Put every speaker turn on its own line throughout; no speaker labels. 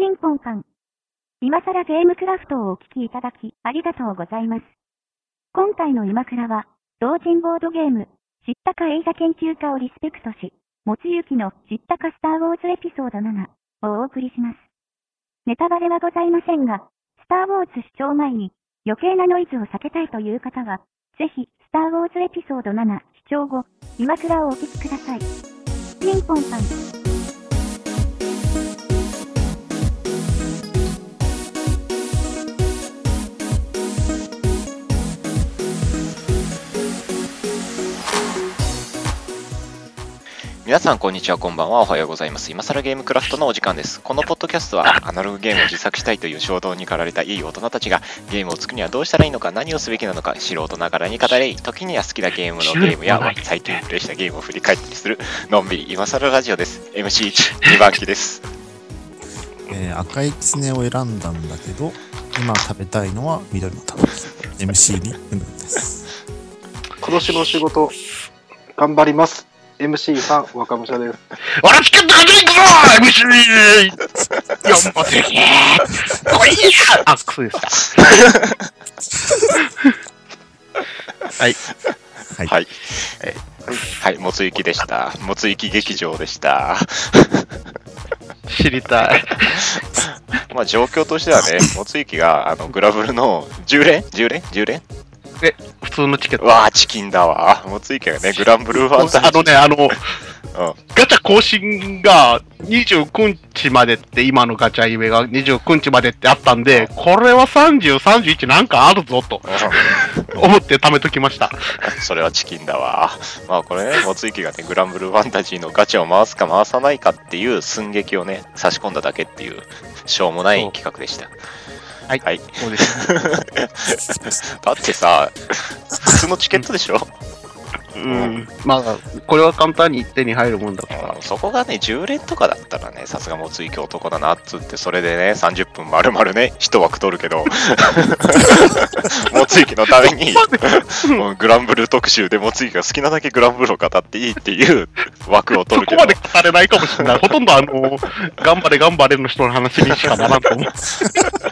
ピンポンパン。今更ゲームクラフトをお聞きいただき、ありがとうございます。今回の今倉は、同人ボードゲーム、知ったか映画研究家をリスペクトし、もつゆきの知ったかスターウォーズエピソード7をお送りします。ネタバレはございませんが、スターウォーズ視聴前に余計なノイズを避けたいという方は、ぜひ、スターウォーズエピソード7視聴後、今倉をお聞きください。ピンポンパン。
皆さんこんにちはこんばんはおはようございます。今更ゲームクラフトのお時間です。このポッドキャストはアナログゲームを自作したいという衝動に駆られたいい大人たちがゲームを作るにはどうしたらいいのか何をすべきなのか素人ながらに語り時には好きなゲームのゲームや最近プレイしたゲームを振り返ったりするのんびり今更ラジオです。MC12 番機です。
えー赤いキツネを選んだんだけど今食べたいのは緑のたぬき MC にうぬんです。
今年の仕事、頑張ります。MC3、若武者です。
俺チケットがないんくぞ !MC! 4本でこれいいやあ、クソでした。はい。
はい、
はいはいもつゆきでしたもつゆき劇場でした
知りたい。
まあ状況としてはねもつゆきがあのグラブルの10連10連10連
え、普通のチケット。
うわーチキンだわもつゆきがねグランブルーファンタジー
あのね、あの、
うん
ガチャ更新が29日までって、今のガチャイベが29日までってあったんで、これは30、31なんかあるぞと 思って貯めときました。
それはチキンだわ。まあこれね、もついきがね、グランブルーファンタジーのガチャを回すか回さないかっていう寸劇をね、差し込んだだけっていう、しょうもない企画でした。
はい
はい。
そうです。
だってさ、普通のチケットでしょ？
うん。まあ、これは簡単に手に入るもんだから。
そこがね、10連とかだったらね、さすがもついき男だなっつって、それでね、30分丸々ね、一枠取るけど、もついきのために、も うグランブルー特集でもついきが好きなだけグランブルーを語っていいっていう枠を取るけど
そこまで、語れないかもしれない。ほとんどあの、頑張れ頑張れの人の話にしかならんと思う。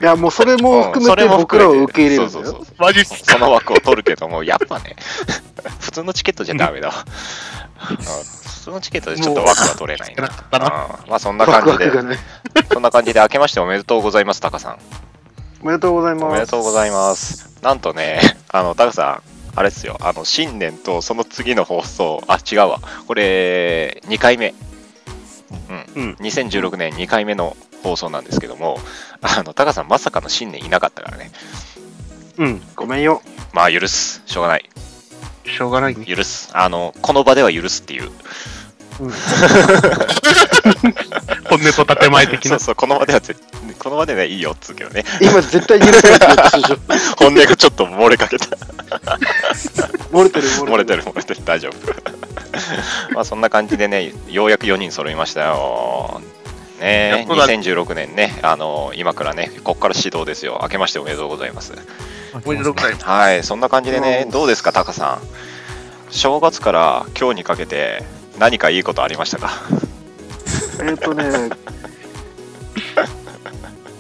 いや、もうそれも含めて
それも
僕らを受け入れるんだよ
その枠を取るけども、やっぱね、普通のチケットじゃダメだわ。うん普通のチケットでちょっと枠は取れないな。
もう少なかったな
うんまあそんな感じで
ワクワク、がね。
そんな感じで明けましておめでとうございます、タカさん。
おめでとうございます。
おめでとうございます。なんとね、あの、タカさん、あれですよ、あの、新年とその次の放送、あ、違うわ。これ、2回目。うん。
うん
2016年2回目の放送なんですけども、あの、タカさんまさかの新年いなかったからね。
うん。
ごめんよ。
まあ、許す。しょうがない。
しょうがないね。
許す。あの、この場では許すっていう。
本音と建前的な。
そうそう、この場ではぜ、この場ではいいよっつうけどね。
今絶対許せないって。
本音がちょっと漏れかけた。
漏れてる、漏れてる。
漏れてる大丈夫 まあそんな感じでねようやく4人揃いましたよねえ
やっとだ
2016年ねあの今からねこっから始動ですよ明けましておめでとうございます
おめでとうございます。
はいそんな感じでね
う。ん
どうですかタカさん？正月から今日にかけて何かいいことありましたか？
えっとね、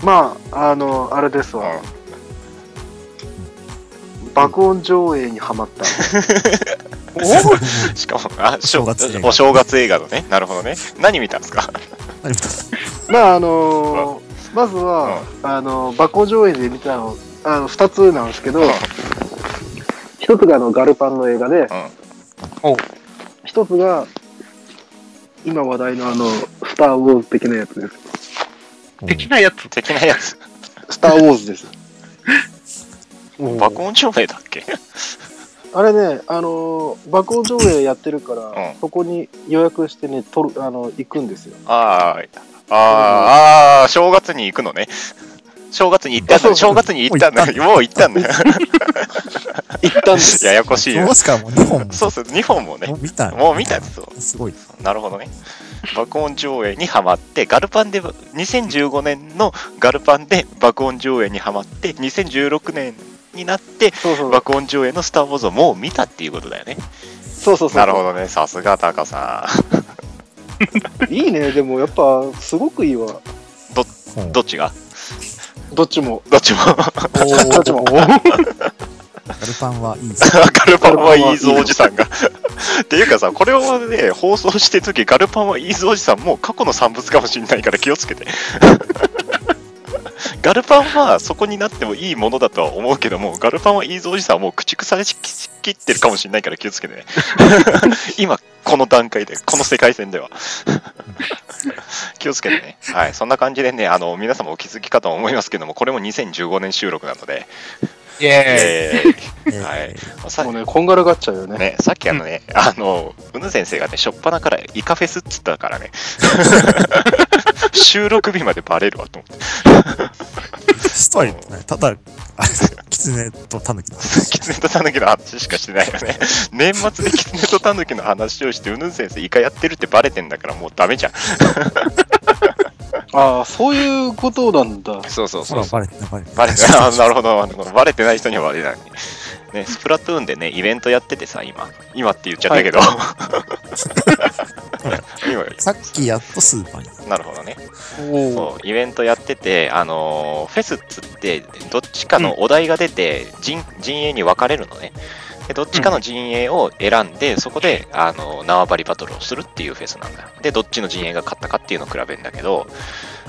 まあ、あの、あれですわ。爆音上映にはまった。
しかもあ
正月映画。
お正月映画のね。なるほどね。何見たんですか？
まあ、あのまずは、あの、爆音上映で見たの、あの、二つなんですけど、一つがあの、ガルパンの映画で、一つが、今話題のあの、スター・ウォーズ的なやつです。
的なやつ？
的なやつ
スター・ウォーズです。
爆音上映だっけ？
あれね、あのー爆音上映やってるから、
うん
そこに予約してね、取る、あの、行くんですよ。
あーあー、あー正月に行くのね。正月に行ったんだ。正月に行ったんだ。もう行ったんだ。
行ったんです。
ややこしいよ
正。月からもう2本も
そうそう、2本もね
もう。見た
もう見たそう
すごい
なるほどね。爆音上映にハマって、ガルパンで、2015年のガルパンで爆音上映にハマって、2016年になって。爆音上映のスター・ウォーズをもう見たっていうことだよね。
そうそうそう。
なるほどね。さすがタカさ
いいね、でもやっぱ、すごくいいわ。
ん。
ほう
どっちが？
どっちも。
どっちも。
どっちも。
ガルパンはいいです。
ガルパンはいいぞおじさんが。っていうかさ、これをね、放送してるとき、ガルパンはいいぞおじさん、もう過去の産物かもしれないから気をつけて。ガルパンはそこになってもいいものだとは思うけども、ガルパンはいいぞおじさんはもう駆逐されききってるかもしれないから気をつけてね。今、この段階で、この世界線では。気をつけてね。はい。そんな感じでね、あの、皆様お気づきかとは思いますけども、これも2015年収録なので、
イェーイ
え
え
ー、はい
もうね、こんがらがっちゃうよね。
ね、さっきあのね、あの、うぬ先生がね、しょっぱなからイカフェスっつったからね、収録日までバレるわと思って。
ストーリーってね、ただ、あれキツネとタヌキの話。
キツネとタヌキの話しかしてないよね。年末でキツネとタヌキの話をして、うぬ先生イカやってるってバレてんだからもうダメじゃん。
ああ、そういうことなんだ。
そうそうそう。
バレてない、バレてない。
バレてない。あなるほど。なるほどバレてない人にはバレない。ね、スプラトゥーンでね、イベントやっててさ、今。今って言っちゃったけど。今
さっきやっとスーパーに。
なるほどね。そうイベントやってて、あのーフェスっつって、どっちかのお題が出て、陣陣営に分かれるのね。でどっちかの陣営を選んで、そこで、あのー縄張りバトルをするっていうフェスなんだ。で、どっちの陣営が勝ったかっていうのを比べるんだけど、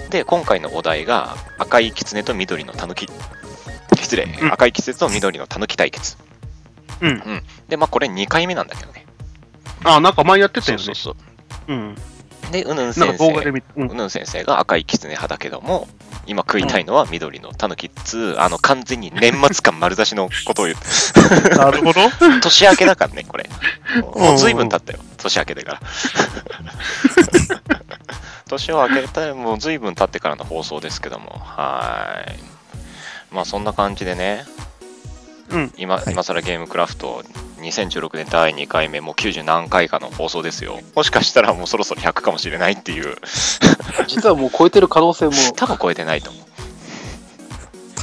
で、今回のお題が、赤い狐と緑の狸。失礼、
うん
赤い狐と緑の狸対決。
うん。
で、まあ、これ2回目なんだけどね。
あ、なんか前やってたよね。
そうそうそう。
うん。
で、うぬん先生。
う。
うんぬん先生が赤い狐派だけども、今食いたいのは緑のタヌキっつう、あの完全に年末感丸出しのことを言って、
なるほど。
年明けだからね、これ。もう随分経ったよ、年明けでから。年を明けたもう随分経ってからの放送ですけども、はい。まあそんな感じでね、
うん。
今、
はい
今更ゲームクラフト2016年第2回目、もう90何回かの放送ですよ。もしかしたらもうそろそろ100かもしれないっていう、
実はもう超えてる可能性も。
多分超えてないと思う。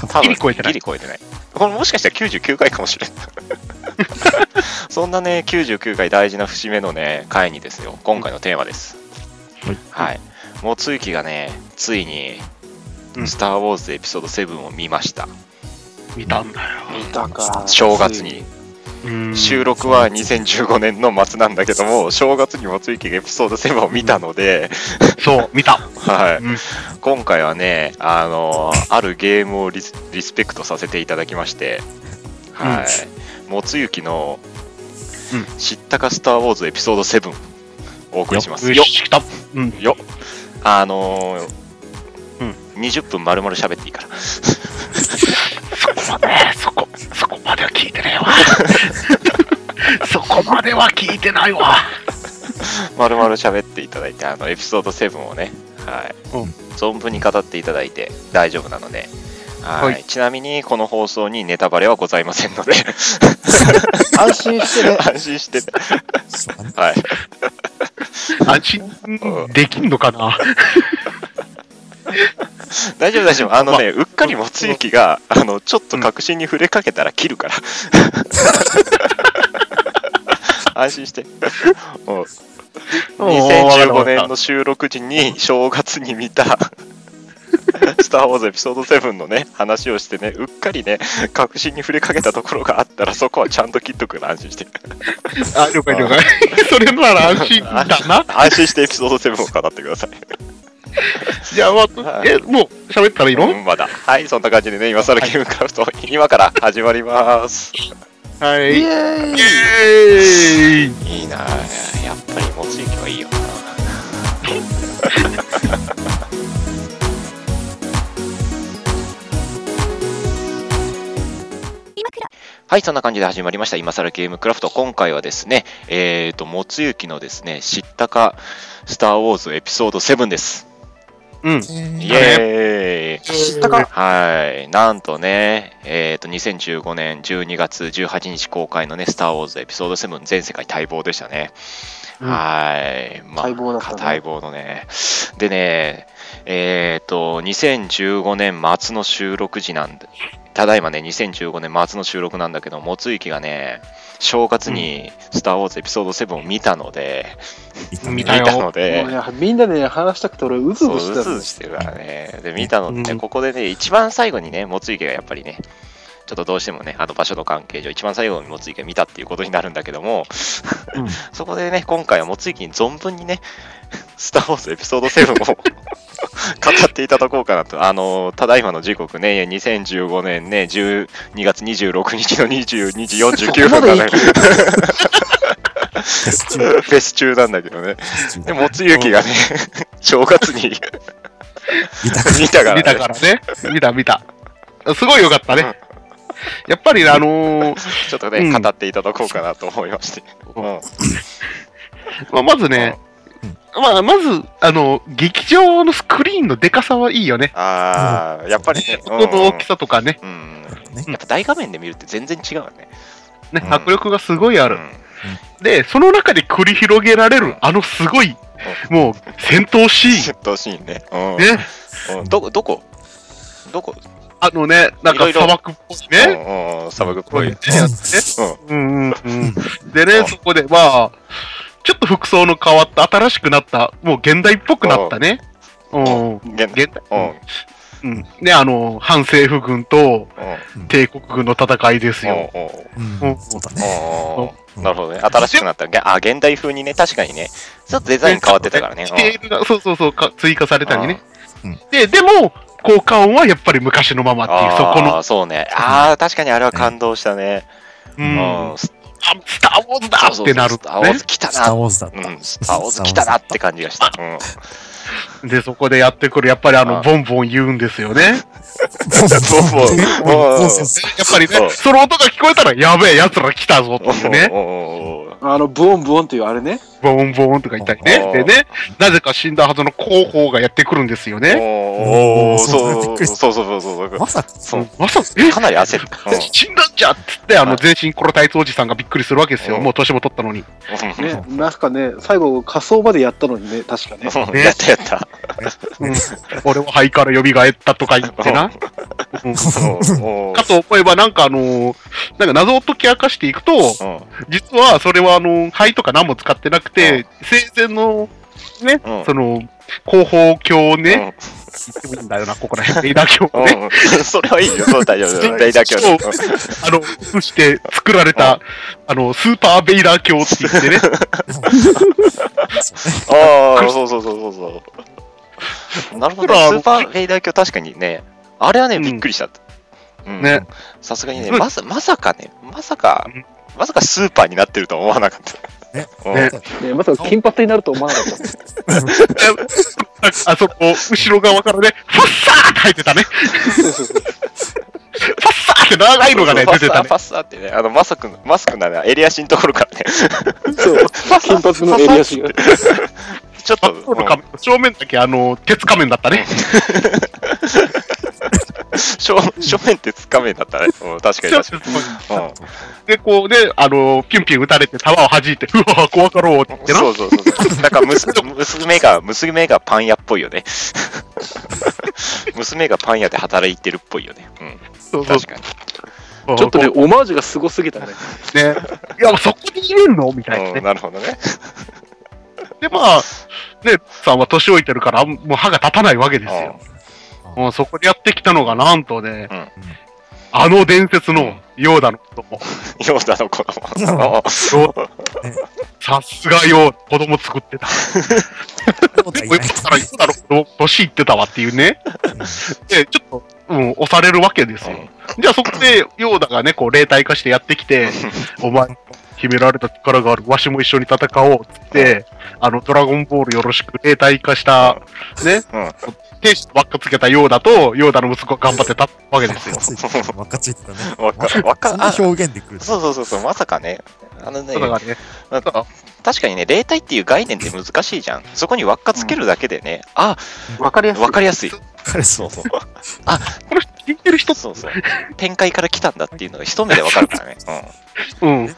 多分
ギリ超えてない
ギリ超えてない。これもしかしたら99回かもしれん。そんなね、99回大事な節目のね、回にですよ、今回のテーマです。
はい
はい。もうつゆきがね、ついに、
うん
スター・ウォーズエピソード7を見ました。
見たんだよ。
見たか。
正月に。
うん
収録は2015年の末なんだけども、正月にもつゆきがエピソード7を見たので、
そう、見た。
はい。
うん
今回はね、あのあるゲームをリスリスペクトさせていただきまして、はい。もつゆきの、
うん
知ったかスター・ウォーズエピソード7お送りします。
よ
よ
し、来た。うん。
よあのー
うん
20分丸々喋っていいから。
そこまで、そこ、そこまでは聞いてねえわ。そこまでは聞いてないわ。
丸々喋っていただいて、あの、エピソード7をね、はい。
うん
存分に語っていただいて大丈夫なので、はい
はい
ちなみにこの放送にネタバレはございませんので、
安心してね。
安心して、
ね
はい。
安心できんのかな？
大丈夫大丈夫。あのね、うっかりもつゆきが、あの、ちょっと確信に触れかけたら切るから。安心して。もう2015年の収録時に正月に見た、スター・ウォーズエピソード7のね、話をしてね、うっかりね、確信に触れかけたところがあったら、そこはちゃんと切っとくから安心して。
あ、了解了解。それなら安心だな。
安心してエピソード7を語ってください。
じゃあ、まあ、え、もう喋ったらいいの、
うんまだ。はい、そんな感じでね、今更ゲームクラフト、今から始まります。
はい。イ
イエーイ
エーイ
いいなぁやっぱりもつゆきはいいよな。はい、そんな感じで始まりました。今更ゲームクラフト。今回はですね、えーと、もつゆきのですね、知ったか、スター・ウォーズエピソード7です。
うん。
イエーイ
知ったか？
はい。なんとね、えーと、2015年12月18日公開のね、スター・ウォーズエピソード7全世界待望でしたね。
うん
はい。まあ、
待望だったね
待望のね。でね、えっ、と、2015年末の収録時なんで、ただいまね、2015年末の収録なんだけど、もつゆきがね、正月にスター・ウォーズエピソード7を見たので、
見たね
見た
見たよ
ので
みんなでね、話したくて俺、うず
そうう
ずして
してるからね。で、見たので、ね
うん。
ここでね、一番最後にね、もつゆきがやっぱりね、ちょっとどうしてもね、あの場所の関係上、一番最後にもつゆきが見たっていうことになるんだけども、
うん。
そこでね、今回はもつゆきに存分にね、スター・ウォーズエピソード7を語っていただこうかなと。あの、ただいまの時刻ね、2015年ね、12月26日の22時49分がね、フェス中なんだけどね。で、もつゆきがね、正月に
見たか
らね。
見たからね。見た見た。すごいよかったね。やっぱりねあのー
ちょっとね、
うん
語っていただこうかなと思いまして。うん
まあ、まずね、まあ、まず、あの、劇場のスクリーンのでかさはいいよね。
ああ、やっぱりね、
音の大きさとかね、
うん。うん。
ね
やっぱ大画面で見るって全然違うよね。
ね、
うん
迫力がすごいある。
うん。
で、その中で繰り広げられる、あのすごい、もう、戦闘シー
戦闘シーンね。うん。
ン。ね。
うん。どこ、どこ？どこ？
あのね、なんか砂漠っぽいね。
うんうん砂漠っぽい。
ねやつね。うん。うんうん。でね、そこで、まあ、ちょっと服装の変わった、新しくなった、もう現代っぽくなったね。うん。
現。うん
うん。ね、あの、反政府軍と
うん
帝国軍の戦いですよ。
そうだね。
うんなるほどね。新しくなった。げあ、現代風にね、確かにね。ちょっとデザイン変わってたからね。
そうそうそう、か追加されたりね。
うん
で、でも、効果音はやっぱり昔のままっていう、そこの
ああ、、そうね。ああ、確かにあれは感動したね。
う、
うん
スター・ウォーズだってなる
スター・ウォーズ来たな。
スター・ウォーズだった。
うん、スター・ウォーズ来たなって感じがした。うん。
で、そこでやってくる、やっぱりあの、
あ
ボンボン言うんですよね。
ボンボン
やっぱりね、その音が聞こえたら、やべえ、奴ら来たぞっていうね。
あの、ブオンブオンっていうあれね。
ボンボンとか言ったりね。でね、なぜか死んだはずの広報がやってくるんですよね。
おお
そう
そうそうそうそうそう
まさか、
そう
まさか、え？
かなり焦る。
死んだんじゃっつって、あの、
はい
全身コロタイツおじさんがびっくりするわけですよ。
うん
もう年も取ったのに。
うん
ね、なんかね、最後仮装までやったのにね、確かね。
うん やったやった。
うん。俺は肺から蘇ったとか言ってな。かと思えば、なんかあのーなんか謎を解き明かしていくと、
うん。
実はそれはあの、肺とか何も使ってなくて、生前の、ね、
うん。
その、広報鏡をね、
うん。
言ってもいいんだよな、ここら辺、レーダー鏡をね、
うん。それはいいよ、そう大丈夫。大だけはね。
あの、そして作られた、あの、スーパーベイダー鏡って言ってね、
ああ、そうそうそうそうそう。なるほど。スーパーフェイダー鏡確かにね、あれはね、
うん。
びっくりした。うん
ね。
さすがにね、
うん
まさまさかね、まさか
うん、
まさかスーパーになってるとは思わなかった。
ね
うん
ね
ねまさか金髪になると思わなかった ね。
あそこ、後ろ側からね、ファッサーって入ってたね。ファッサーって長いのがね、出てたね
ファッ。サーファッサーってね、あの、マスクの、マスクなら襟足のところからね、
そう。金髪の襟足が。
ちょっと、
真っ黒の？仮面正面だけ、あの、鉄仮面だったね。
正正面ってつかめんだったね。うん確かに確かに。うん
で、こうね、あの、ピュンピュン撃たれて、弾を弾いて、うわ、怖かろうってな。
そうそうそう。なんか娘娘が、娘がパン屋っぽいよね。娘がパン屋で働いてるっぽいよね。うん。
そうそう
確かに。
ちょっとね、オマージュがすごすぎたね。
ね。いや、そこに入れるのみたいな
うん、
ね。
なるほどね。
で、まあ、ね、さんは年老いてるから、もう歯が立たないわけですよ。もうそこでやってきたのが、なんとね、
うん
あの伝説のヨーダの子供。
ヨーダの子供。
さすがヨーダ、子供作ってた。でも、今からヨーダの子供、年いってたわっていうね。で、ちょっと、うん、押されるわけですよ。じゃあそこで、ヨーダがね、こう、霊体化してやってきて、お前、秘められた力がある、わしも一緒に戦おうっつって、あの、ドラゴンボールよろしく霊体化した、ね、
うん
天使ばっかつけたヨーダと、ヨーダの息子が頑張ってたわけですよ。
ついてた。輪っかついてたね。
わかわか
そんな表現でくる。
そうそうそうそう、まさかね。あのね
だ、からね、
まあ確かにね、霊体っていう概念って難しいじゃん。そこに輪っかつけるだけでね、あ、
わかりやすい。
わかりやすい。
彼そう
そうそう。
この人聞いてる人
そうそう。展開から来たんだっていうのが一目でわかるからね。
うん。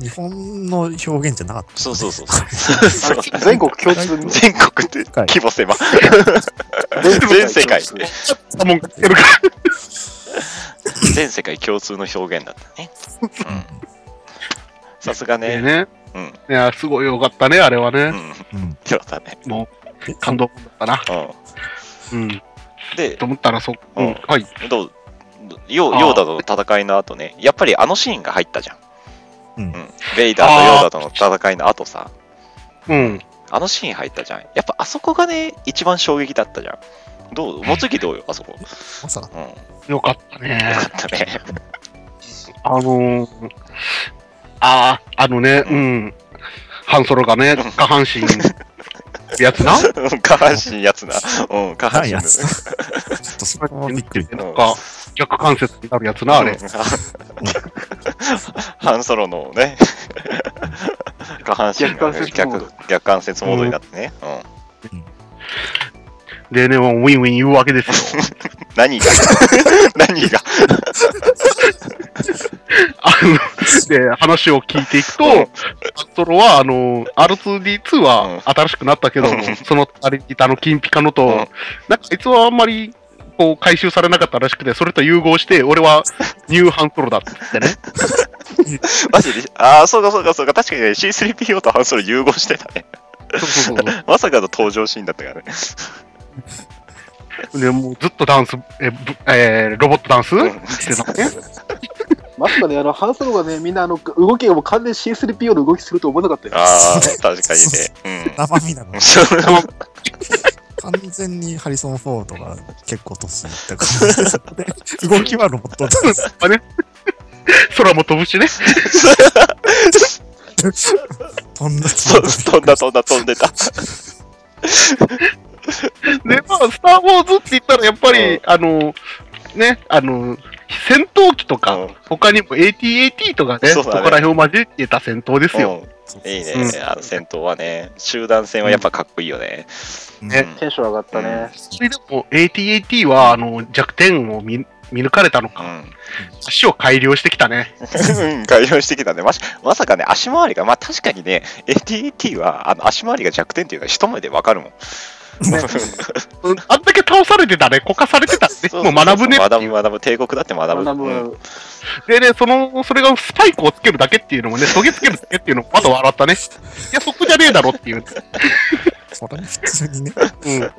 日本の表現じゃなかった。
そうそうそうそう。そ う
全国共通に。
全国って規模狭。全世界、
たもんが来てるから。
全世界共通の表現だったね。うん。さすがね。
でね。
うん。
いや、すごいよかったね、あれはね。
うん。
うん。
そうだね。
感動だったな。
うん。
うん。
で
と、思ったらそ、う
うん
ん。はい。
どう、ヨーヨーダとの戦いの後ね、やっぱりあのシーンが入ったじゃん。
うん
ベイダーとヨーダとの戦いの後さ、
うん。
あのシーン入ったじゃん。やっぱあそこがね、一番衝撃だったじゃん。どう？もつきどうよ、あそこ。
まさか、
うん。よ
よかったね。
かったね。
あのー、ああ、あのね、うん。ハンソロがね、下半身、やつな。
下半身やつな。うん、下半身
やつ。ちょっとそこはびっくり。
なんか、逆関節になるやつな、あれ。
うん。ハンソロのね、下半身がね。
逆関節モード。
逆逆関節モードになってね。うん。
でね、もうウィンウィン言うわけですよ。
何が？何が？
あの、で、話を聞いていくと、
うん。
ハンソロは、あの、R2D2
うん。
は新しくなったけども、
うん。
その隣にいたあの、金ピカのと、
うん。
なんかあいつはあんまり、こう、回収されなかったらしくて、それと融合して、俺は ニューハンソロだって言ってね。
マジで？ああ、そうかそうかそうか。確かにね、C3PO とハンソロ融合してたね。
そうそうそう。
まさかの登場シーンだったからね。
で、もうずっとダンス、え、ぶえーロボットダンス
うん
してたね。
まさかね、あの、ハンソロがね、みんなあの、動きがもう完全に C3PO の動きすると思わなかったよ。
ああ、確かにね。
生身なの 完全にハリソン・フォードが結構年いった感じで、動きはロボットだ。
まあね。空も飛ぶしね。
飛んだ
飛んだ飛んだ飛んでた。
で、まあ、スター・ウォーズって言ったら、やっぱり、
うん
あの、ね、あの、戦闘機とか、
うん
他にも AT-AT とかね
そ
こら辺を交えてた戦闘ですよ。
うんいいね、
うん
あの戦闘はね。集団戦はやっぱかっこいいよね。
ね
うん
テンション上がったね。
それでも AT-AT は、あの、弱点を見見抜かれたのか、
うん。
足を改良してきたね。
うん改良してきたね。ましまさかね、足回りが、まあ確かにね、AT-AT はあの足回りが弱点っていうのは一目でわかるもん。
うんあんだけ倒されてたね、こかされてたね。もう学ぶね。
学ぶ、学ぶ。帝国だって学
ぶ。
でね、その、それがスパイクをつけるだけっていうのもね、トゲつけるだけっていうのもまだ笑ったね。いや、そこじゃねえだろっていう。
それに普通にね、
うん。なん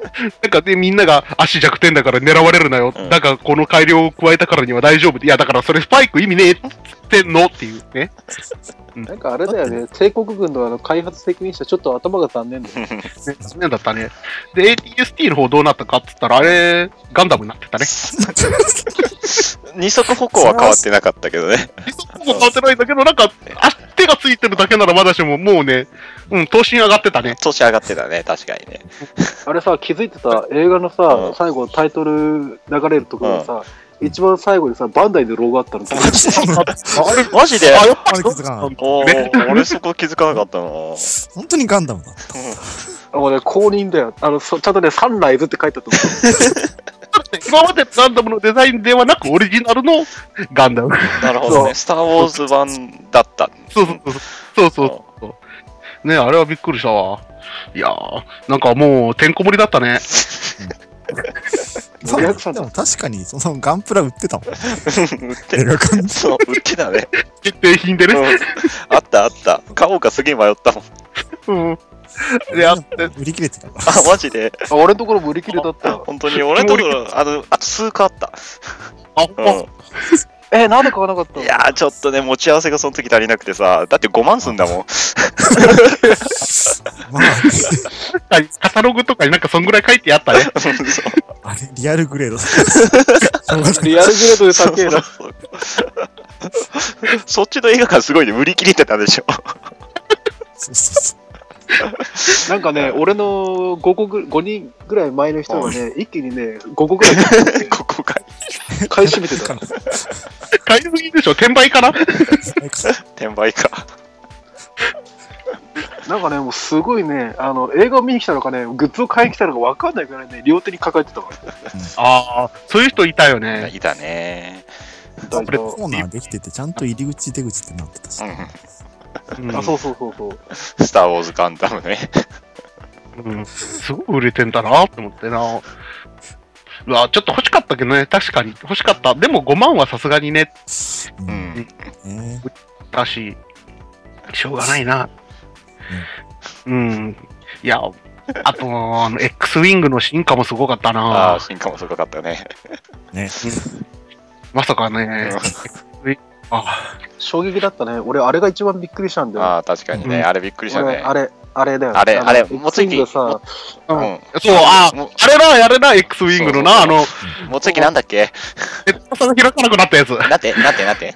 かで、みんなが足弱点だから狙われるなよ。
うん
だからこの改良を加えたからには大丈夫。いや、だからそれスパイク意味ねえってんのっていうね。
なんかあれだよね、帝国軍のあの開発責任者、ちょっと頭が残念だよ。
ね残念だったね。で、ATST の方どうなったかって言ったら、あれ、ガンダムになってたね。
二足歩行は変わってなかったけどね。
ほぼ変わってないんだけど、なんか、足手がついてるだけならまだしも、もうね、うん、頭身上がってたね。
調子上がってたね、確かにね。
あれさ、気づいてた？映画のさ、
うん
最後タイトル流れるところさ、一番最後にさ、バンダイでロゴあったの。
マジで
あれ、
マジで？
あ、やっぱ
あれ？気づかなかっ
お
ね
ー俺そこ気づかなかったな。
た。本当にガンダムだった。
もうね、公認だよ。あの、そちゃんとね、サンライズって書いてあった
今までのガンダムのデザインではなく、オリジナルのガンダム。
なるほどね。スター・ウォーズ版だった。
そうそうそう。そうそうそう。ねあれはびっくりしたわ。いやー、なんかもう、てんこ盛りだったね。
でも確かにそのガンプラ売ってたもん。
売って
映画館に。
そう、売ってたね。
決定品でね。
うんあったあった。買おうかすげえ迷ったもん。
うん。で、あって、
売り切れてた。
あ、マジで？
あ俺のところも売り切れだった。
本当に、俺のところ、あの、あと数個あった。
あ、ほん
え、なんで買わなかった
いやー、ちょっとね、持ち合わせがその時足りなくてさ、だって5万すんだもん。
まあ、
カタログとかになんかそんぐらい書いてあったね。
あれ、リアルグレード
リアルグレードで高えな。
そっちの映画館すごいね、売り切れてたでしょ。
そうそうそう。
なんかね、俺の5個ぐ、5人ぐらい前の人がね、一気にね、5個ぐらい買って
ここが
買い占めてた。
買いすぎでしょ？転売かな？
転売か。
なんかね、もうすごいね、あの、映画を見に来たのかね、グッズを買いに来たのか分かんないぐらいね、両手に抱えてたわ。
ああ、そういう人いたよね。
いたね。
だけど
コーナーできてて、ちゃんと入り口出口ってなってたし。
うん
うん
あ、そうそうそうそう。
スター・ウォーズ・ガンダムね。
うん。すごく売れてんだなって思ってな。うわ、ちょっと欲しかったけどね、確かに。欲しかった。でも5万はさすがにね、
う。
うん
だし、しょうがないな。うん。いや、あと、あの、X ウィングの進化もすごかった
あ
な
あ、。進化もすごかったね。
ね。
まさかね、あ、
衝撃だったね。俺、あれが一番びっくりしたんだよ。
ああ、確かにね。
うん
あれびっくりしたね。
俺あれ、あれだよ。
あれあれ
の
もついて
X ウィングさ、
うん。
そう、あ、
も
あれだ、あれだ、X ウィングのな、あの、
もついきなんだっけ？
え翼が開かなくなったやつ。
なんて、なんて、なんて。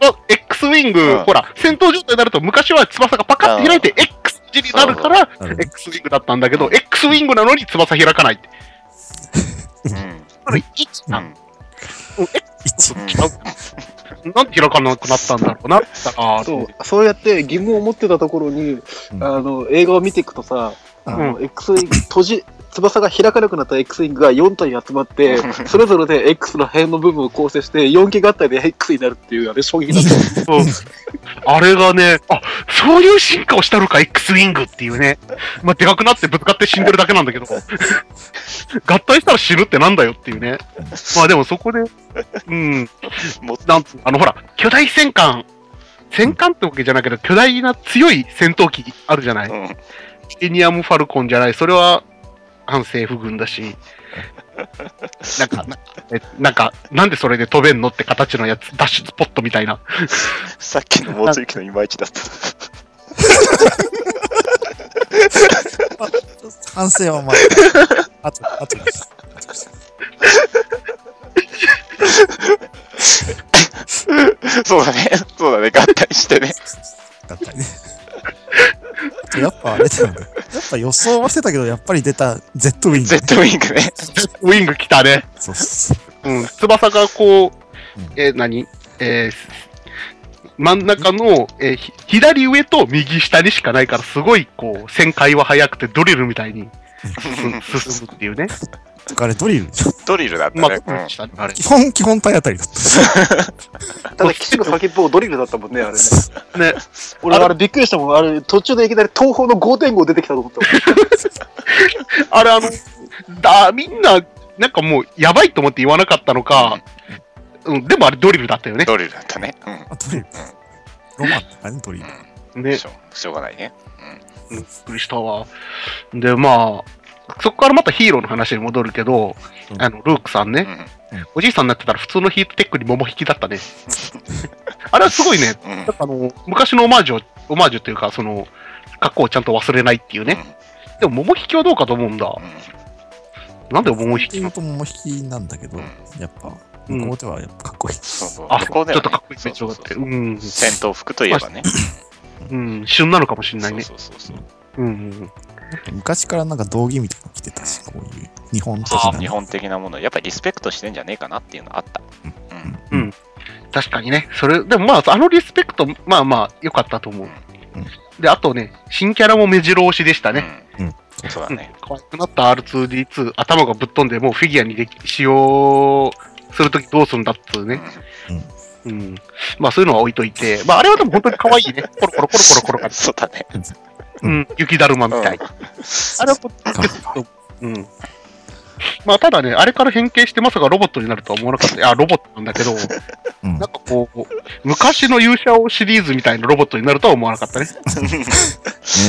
の X ウィング、
うん
ほら、戦闘状態になると昔は翼がパカッて開いて X 字になるから、X ウィングだったんだけど、X ウィングなのに翼開かないって。
うん。
これ、1な。
うん。
一
うん
なんで開かなくなったんだろうなって言ったら、
そう、そうやって疑問を持ってたところに、
うん。
あの、映画を見ていくとさ、あの、
う
X ウィング、閉じ、翼が開かなくなった X ウィングが4体集まって、それぞれで X の辺の部分を構成して、4機合体で X になるっていう、あれ衝撃だった。
あれがね、あ、そういう進化をしたのか、X ウィングっていうね。まあ、でかくなってぶつかって死んでるだけなんだけど、合体したら死ぬってなんだよっていうね。まあでもそこで、うん、
もう
なんあのほら、巨大戦艦、戦艦ってわけじゃないけど、巨大な強い戦闘機あるじゃない。
うん。
エニアム・ファルコンじゃない。それは反政府軍だし、なんか、なえなんか、なんでそれで飛べんのって形のやつ、ダッシュスポットみたいな。
さっきのもついきのいまいちだった。
反省はまあ、あと、あとです。
そうだね。そうだね。合体してね。
だ ったりね。やっぱあれだよね。やっぱ予想はしてたけど、やっぱり出た Z ウィング。
Z ウィングね。
ウィング来たね。
そうそう。
うん、翼がこう
うん、
えー何？えー真ん中の、えーひ左上と右下にしかないから、すごい、こう、旋回は速くてドリルみたいに進 進むっていうね。
とかあれドリル。
ドリルだった
まあ、
ね。
ドリルしたね、あれ。
基本、基本体当たりだった。
ただ、基地の先っぽドリルだったもんね、あれね。
ね。
俺、あれびっくりしたもん。あれ、途中でいきなり東方の5.5出てきたと思った。
あれ、あの、だ、みんな、なんかもう、やばいと思って言わなかったのか、うん、でもあれドリルだったよね。
ドリルだったね。うん。
あ、ドリル。ロマンとかね、ドリル。
ね
し。ょうしょうがないね。
うんびっくりしたわ。で、まあ、そこからまたヒーローの話に戻るけど、
うん
あの、ルークさんね、
うん。
おじいさんになってたら普通のヒートテックに桃引きだったね。あれはすごいね、
うん。
なんかあの、昔のオマージュを、オマージュというか、その、過去をちゃんと忘れないっていうね。でも桃引きはどうかと思うんだ。
うん。
なんで桃引き？
っていうと桃引きなんだけど、
うん
やっぱ、
うん
向こうではやっぱかっこいい。
そうそう。
あ、
でこうね
ちょっとかっこいいって。
う
ん。
戦闘服といえばね。
うん。旬なのかもしれないね。
そうそうそうそう。
うんうん。
昔からなんか道着みたいなの着てたし、こういう日本的なね。
日本的なもの、やっぱりリスペクトしてんじゃねえかなっていうのあった。うん。
うん。確かにね。それ、でもまあ、あのリスペクト、まあまあ、良かったと思う。
うん
で、あとね、新キャラも目白押しでしたね。
うん。
そう
うん
そうだね。
可愛くなった R2D2、頭がぶっ飛んで、もうフィギュアにでき使用するときどうするんだっつうね。うん。まあそういうのは置いといて、まああれはでも本当に可愛いね。コロコロコロコロコロ
うん。そうだね。
うん。雪だるまみたい。あれはうん。まあただね、あれから変形してまさかロボットになるとは思わなかった。いや、ロボットなんだけど、
うん
なんかこう、昔の勇者王シリーズみたいなロボットになるとは思わなかったね。
ね、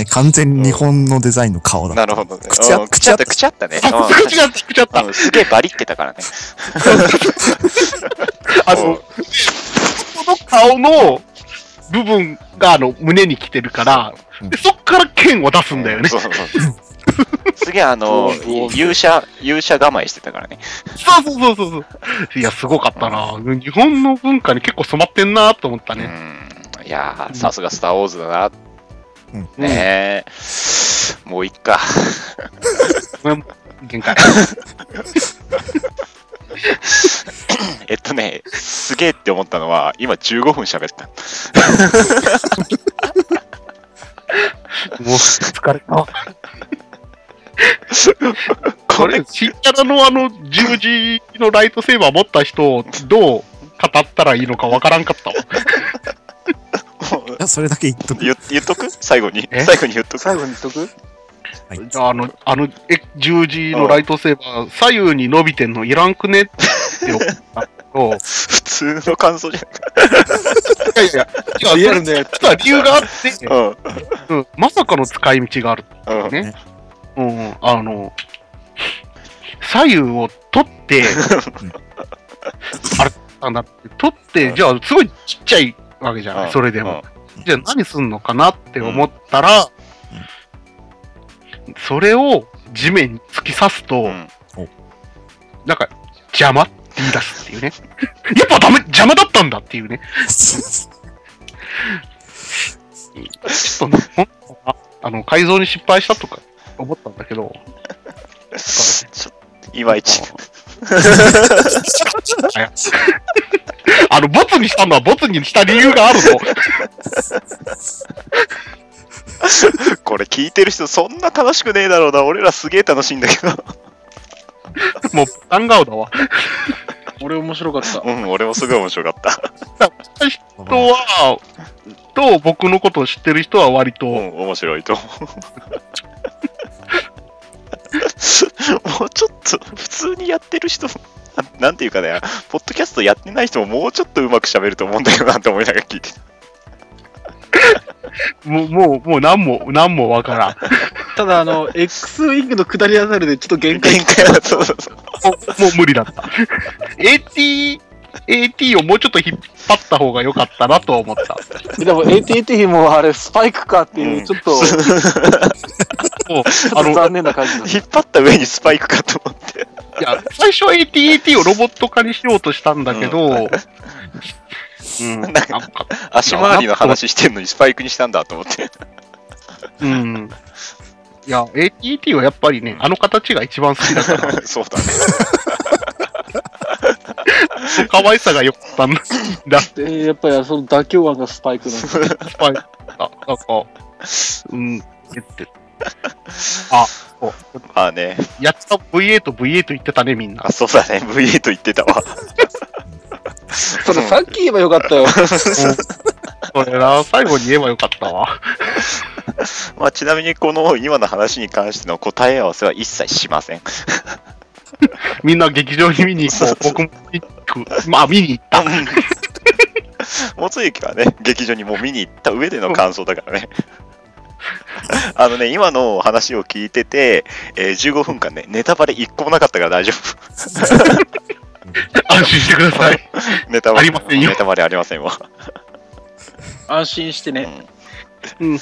完全に日本のデザインの顔だった。
なるほどね。
口あ
うん口あった、口あったね。
あ、口がつくちゃった。
うんすげえバリってたからね。
あの、この顔の部分があの胸に来てるから、
うん
でそっから剣を出すんだよね。
そうそうそう。すげえあの、勇者、勇者構えしてたからね。
そうそうそうそうそう。いや、すごかったな。日本の文化に結構染まってんなと思った
う
ね。
ん。いやー、さすがスター・ウォーズだな。
うん
ねえ。もういっか。
限界。
えっとね、すげえって思ったのは、今15分喋った。
もう疲れた。
こ
これ
れ、、
新キャラのあの十字のライトセーバー持った人をどう語ったらいいのかわからんかったわ。
それだけ言っとく。
言言っとく？最後に？
え？
最後に言っとく？
最後に言っとく？
はい。
あの、あの、え、十字のライトセーバー、左右に伸びてんのいらんくね？って思った けど、
普通の感想じゃ
いやいや、違う、
リアルね。
実は理由があって、
ん。うん。
うん、まさかの使い道がある。
うん。
ね。うん、あの、左右を取って、あれなんだって、取って、じゃあ、すごいちっちゃいわけじゃない、それでも。じゃあ、何すんのかなって思ったら、それを地面に突き刺すと、
うん
なんか、邪魔って言い出すっていうね。やっぱダメ、邪魔だったんだっていうね。ちょっとね、ほんとああの、改造に失敗したとか思ったんだけど、
ちょいまいち。
あの、ボツにしたのはボツにした理由があるの。
これ聞いてる人そんな楽しくねえだろうな。俺らすげえ楽しいんだけど。
もう、パン顔だわ。
俺面白かった。
うん、俺もすごい面白かった。
人は、と僕のことを知ってる人は割と、
うん、面白いと思う。もうちょっと、普通にやってる人、ななんていうかね、ポッドキャストやってない人ももうちょっとうまく喋ると思うんだけどなって思いながら聞いてた。
もう、もう、もう何も、何もわからん。
ただ、あの、X ウィングの下りあたりでちょっと限界
限界だ、そうそうそう。
もうもう無理だった。AT、AT をもうちょっと引っ張った方が良かったなとは思った。
でも ATT もあれスパイクかっていうう、
ん
ちょっと、
もうあの、
残念な感じだ
引っ張った上にスパイクかと思って。
いや、最初は AT-AT をロボット化にしようとしたんだけど、うん、なんか、
足回りの話してんのにスパイクにしたんだと思って。
うん。いや、AT-AT はやっぱりね、あの形が一番好きだから、
そうだね。
可愛さが良かったんだ。
で、やっぱりその妥協案がスパイクなんですよ。
スパイあ、なんか、うん、えって。あ、そう
まあね、
やった V8、V8 言ってたね、みんな。
あ、そうだね、V8 言ってたわ。
それさっき言えばよかったよ。
それな、最後に言えばよかったわ。
まあ、ちなみにこの今の話に関しての答え合わせは一切しません。
みんな劇場に見に行こう。僕も見に行く。まあ、見に行った。
もつゆきはね、劇場にもう見に行った上での感想だからね。あのね、今の話を聞いてて、えー15分間ね、ネタバレ一個もなかったから大丈夫。
安心してください。
ネタバレ
ありませんよ
ネタバレありませんわ。
安心してね。
うん。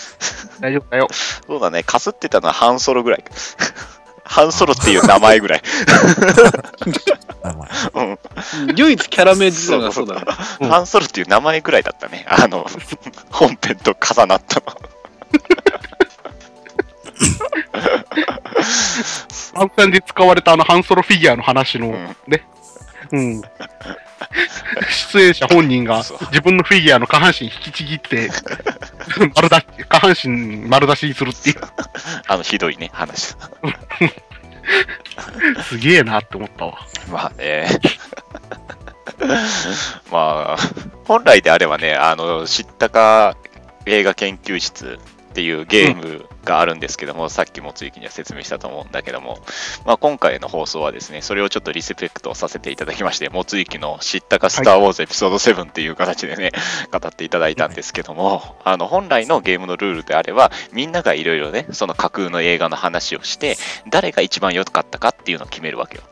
大丈夫だよ。
そうだね、かすってたのはハンソロぐらい。ハンソロっていう名前ぐらい。
名前
うん
うん唯一キャラ名自体がそうだね。
うん
ハンソロっていう名前ぐらいだったね。あの、本編と重なったの。
暗算で使われたあのハンソロフィギュアの話の、
うん
ね。うん。出演者本人が自分のフィギュアの下半身引きちぎって、丸出し、下半身丸出しにするっていう、
あの、ひどいね、話。
すげえなって思ったわ。
まあね。まあ、本来であればね、あの、知ったか映画研究室っていうゲームがあるんですけども、さっきもつゆきには説明したと思うんだけども、まあ、今回の放送はですね、それをちょっとリスペクトさせていただきまして、もつゆきの知ったかスター・ウォーズエピソード7っていう形でね、語っていただいたんですけども、あの、本来のゲームのルールであれば、みんながいろいろね、その架空の映画の話をして、誰が一番良かったかっていうのを決めるわけよ。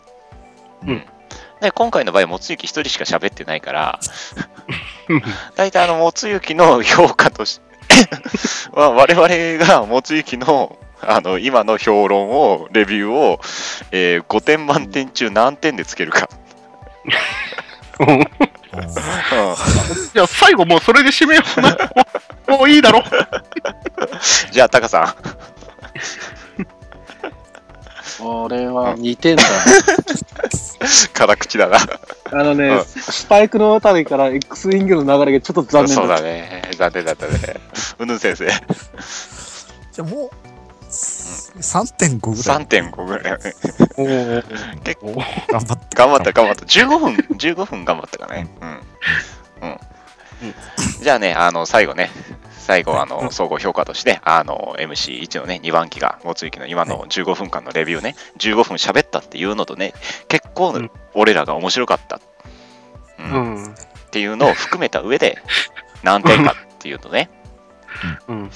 うん。
で、今回の場合、もつゆき一人しか喋ってないから、大体あの、もつゆきの評価とし まあ我々がもつゆきのあの今の評論を、レビューを、えー5点満点中何点でつけるか。
じゃあ最後もうそれで締めような。もういいだろ。
じゃあ、タカさ
俺は2点だね。
ん、辛口だな。
あのね、
うん
スパイクのあたりから X ウィングの流れがちょっと残念
そう
だった。
だね。残念だったね。うぬん先生、
じゃあもう、3.5ぐらい。
3.5ぐらい。
おー
結
構。
頑張って。
頑張った、頑張った。15分、15分頑張ったかね。うん。うん。じゃあね、あの、最後ね、最後、あの、総合評価として、あの、MC1 のね、2番機が、もつゆきの今の15分間のレビューね、15分喋ったっていうのとね、結構
うん、
俺らが面白かった。うん
うん。
っていうのを含めた上で、何点かっていうとね、
うん。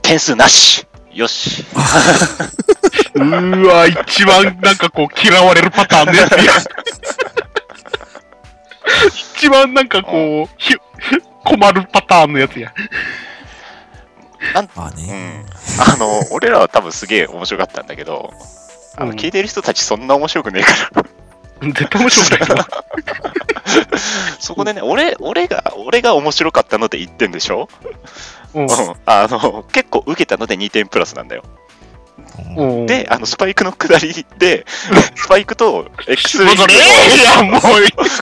点数なしよし。
うーわ、一番なんかこう嫌われるパターンのやつや。一番なんかこう、ひ困るパターンのやつや。
まあね
うん。あの、俺らは多分すげえ面白かったんだけど、あの、
うん
聞いてる人たちそんな面白くねえから。
絶対面白くないな。
そこでね、俺、俺が、俺が面白かったので1点でしょ？
うん
うん。あの、結構受けたので2点プラスなんだよ。
うん。
で、あの、スパイクの下りで、スパイクと X ウィングの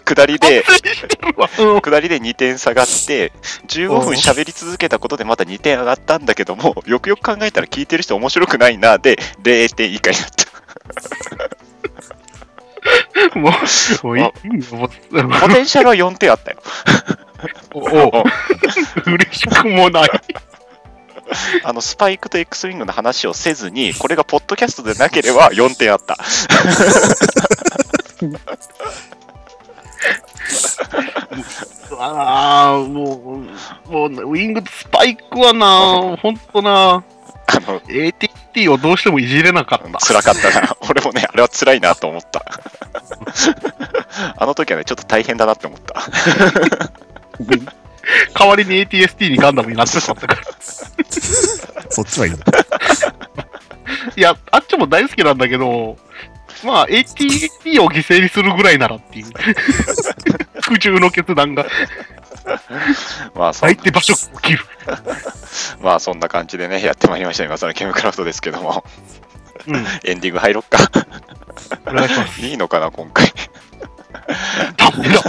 下りで、
うん。
下りで2点下がって、15分喋り続けたことでまた2点上がったんだけども、よくよく考えたら聞いてる人面白くないな、で、0点以下になった。
もう、もうい
ポテンシャルは4点あったよ。
おお。嬉しくもない。
あの、スパイクと X ウィングの話をせずに、これがポッドキャストでなければ 4点あった。
ああ、もう、もう、ウィングとスパイクはな、ほんとな、
あの、
ATT をどうしてもいじれなかった。
辛かったな。俺もね、あれは辛いなと思った。あの時はね、ちょっと大変だなって思った。
代わりに ATST にガンダムになってしまったから。
そっちはいい。
いや、あっちも大好きなんだけど、まあ、ATST を犠牲にするぐらいならっていう。苦渋の決断が、
まあ、そ
相手場所が起きる。
まあ、そんな感じでね、やってまいりました。今更ゲームクラフトですけども、
うん、
エンディング入ろっか。
い。
いいのかな、今回。
ダメだわ。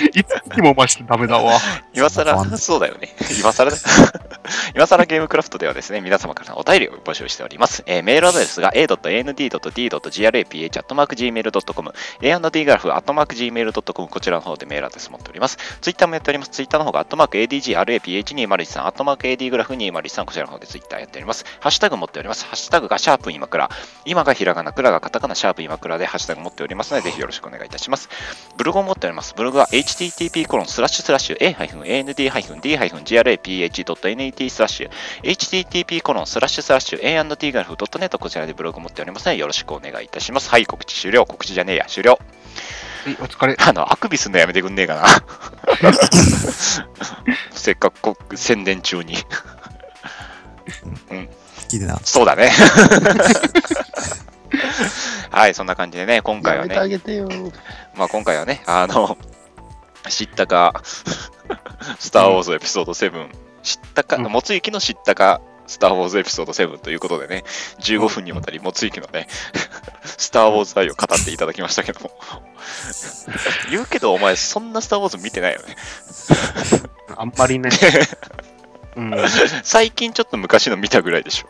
いつにも増してダメだわ。
今更、そうだよね。今更だ。今更ゲームクラフトではですね、皆様からのお便りを募集しております。えーメールアドレスが a.and.d.graph.gmail.com a&d グラフ .gmail.com こちらの方でメールアドレス持っております。ツイッターもやっております。ツイッターの方が、アットマーク ADGRAPH201 アットマーク AD グラフ201こちらの方でツイッターやっております。ハッシュタグ持っております。ハッシュタグがシャープ今倉。今がひらがな、倉がカタカナ、シャープ今倉でハッシュタグ持っておりますので、ぜひよろしくお願いいたします。ブログを持っております。ブログは http コロンスラッシュスラッシュ a-and-d-graph.net スラッシュ http コロンスラッシュスラッシュ a&d グラフ .net こちらでブログ持っておりますので、よろしくお願いいたします。はい、告知終了。告知じゃねえや、終了。
はい、お疲れ。
あの、あくびすんのやめてくんねえかな。せっかくこ宣伝中に。
聞いてな。
そうだね。はい、そんな感じでね、今回はね
やめて、あげてよ。
まあ今回はね、あの、知ったか、スター・ウォーズエピソード7、知ったか、
うん
もつゆきの知ったか、スター・ウォーズエピソード7ということでね、15分にわたりもつゆきのね、スター・ウォーズ愛を語っていただきましたけども。言うけど、お前、そんなスター・ウォーズ見てないよね。
あんまりね。うん、
最近ちょっと昔の見たぐらいでしょ。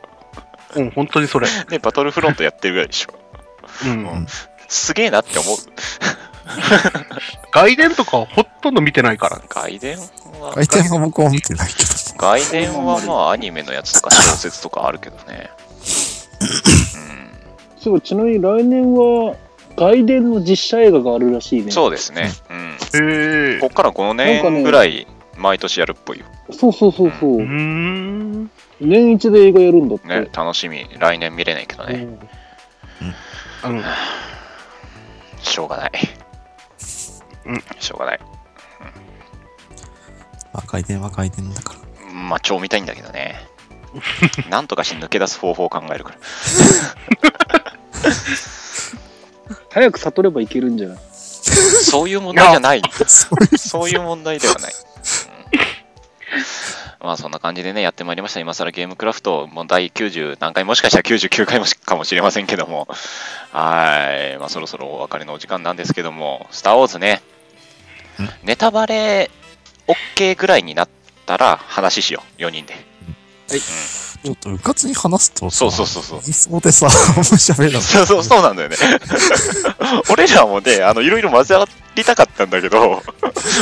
うん、本当にそれ。
ね、バトルフロントやってるぐらいでしょ。
うん。
すげえなって思う。
外伝とかはほとんど見てないから。
外伝は、
回転は僕は見てないけど。
外伝はまあアニメのやつとか小説とかあるけどね。
そう、ちなみに来年は、外伝の実写映画があるらしいね。
うん、そうですね。うん。
へえ
こっから5
なんか
年
ね
ぐらい毎年やるっぽいよ。
そうそうそうそう。
うーん。
年一で映画やるんだって。
ね、楽しみ。来年見れないけどね。
うん
うん。
しょうがない。
うん
しょうがない。
まあ、回転は回転だから。
まあ、超見たいんだけどね。なんとかして抜け出す方法を考えるから。
早く悟ればいけるんじゃない？
そういう問題じゃない。
そういう
そういう問題ではない。うんまあそんな感じでね、やってまいりました。今更ゲームクラフト、もう第90何回、もしかしたら99回もしかもしれませんけども、はい、まあそろそろお別れのお時間なんですけども、スター・ウォーズね
ん、
ネタバレ OK ぐらいになったら話しよう、4人で。
ちょっとうかつに話すとさ、
そうそうそうそう
そうでさ、あんま喋れな。
そうそう、そうなんだよね。俺らもね、あの、いろいろ混ざっりたかったんだけど、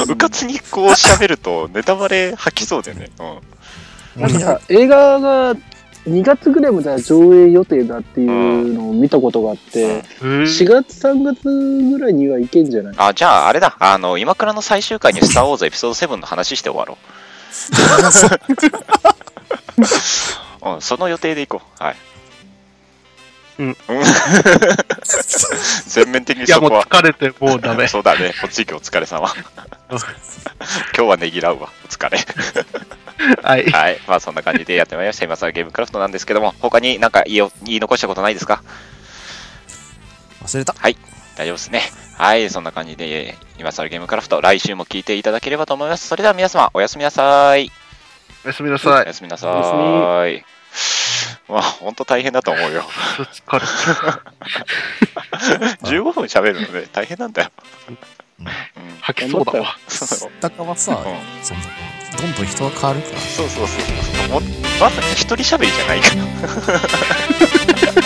うかつにこう喋るとネタバレ吐きそうだよね。うん。
なんかさ、映画が2月ぐらいまでは上映予定だっていうのを見たことがあって、4月3月ぐらいにはいけんじゃない？
あ、じゃああれだ。あの、今倉の最終回にスターウォーズエピソード7の話して終わろう。うん、その予定でいこう。はい。
うん。
全面的に
いや、もう
そこは。
疲れてもうダメ。
そうだね。おついきお疲れ様。今日はねぎらうわ。お疲れ。
はい。
はい。まあそんな感じでやってまいりました。今更ゲームクラフトなんですけども、他になんか言いよ言い残したことないですか？
忘れた。
大丈夫ですね。はい。そんな感じで、今更ゲームクラフト、来週も聞いていただければと思います。それでは皆様、おやすみなさい。
おやすみな
お
さい。
やすみなさーい。まあ、ほんと大変だと思うよ。
疲れた。
15分喋るので大変なんだよ。
うん
うん。
吐きそうだわ。
そう
だからさ、
うん
そのどんどん人が変わるから。
そうそうそうそう。もまさに一人喋りじゃないから。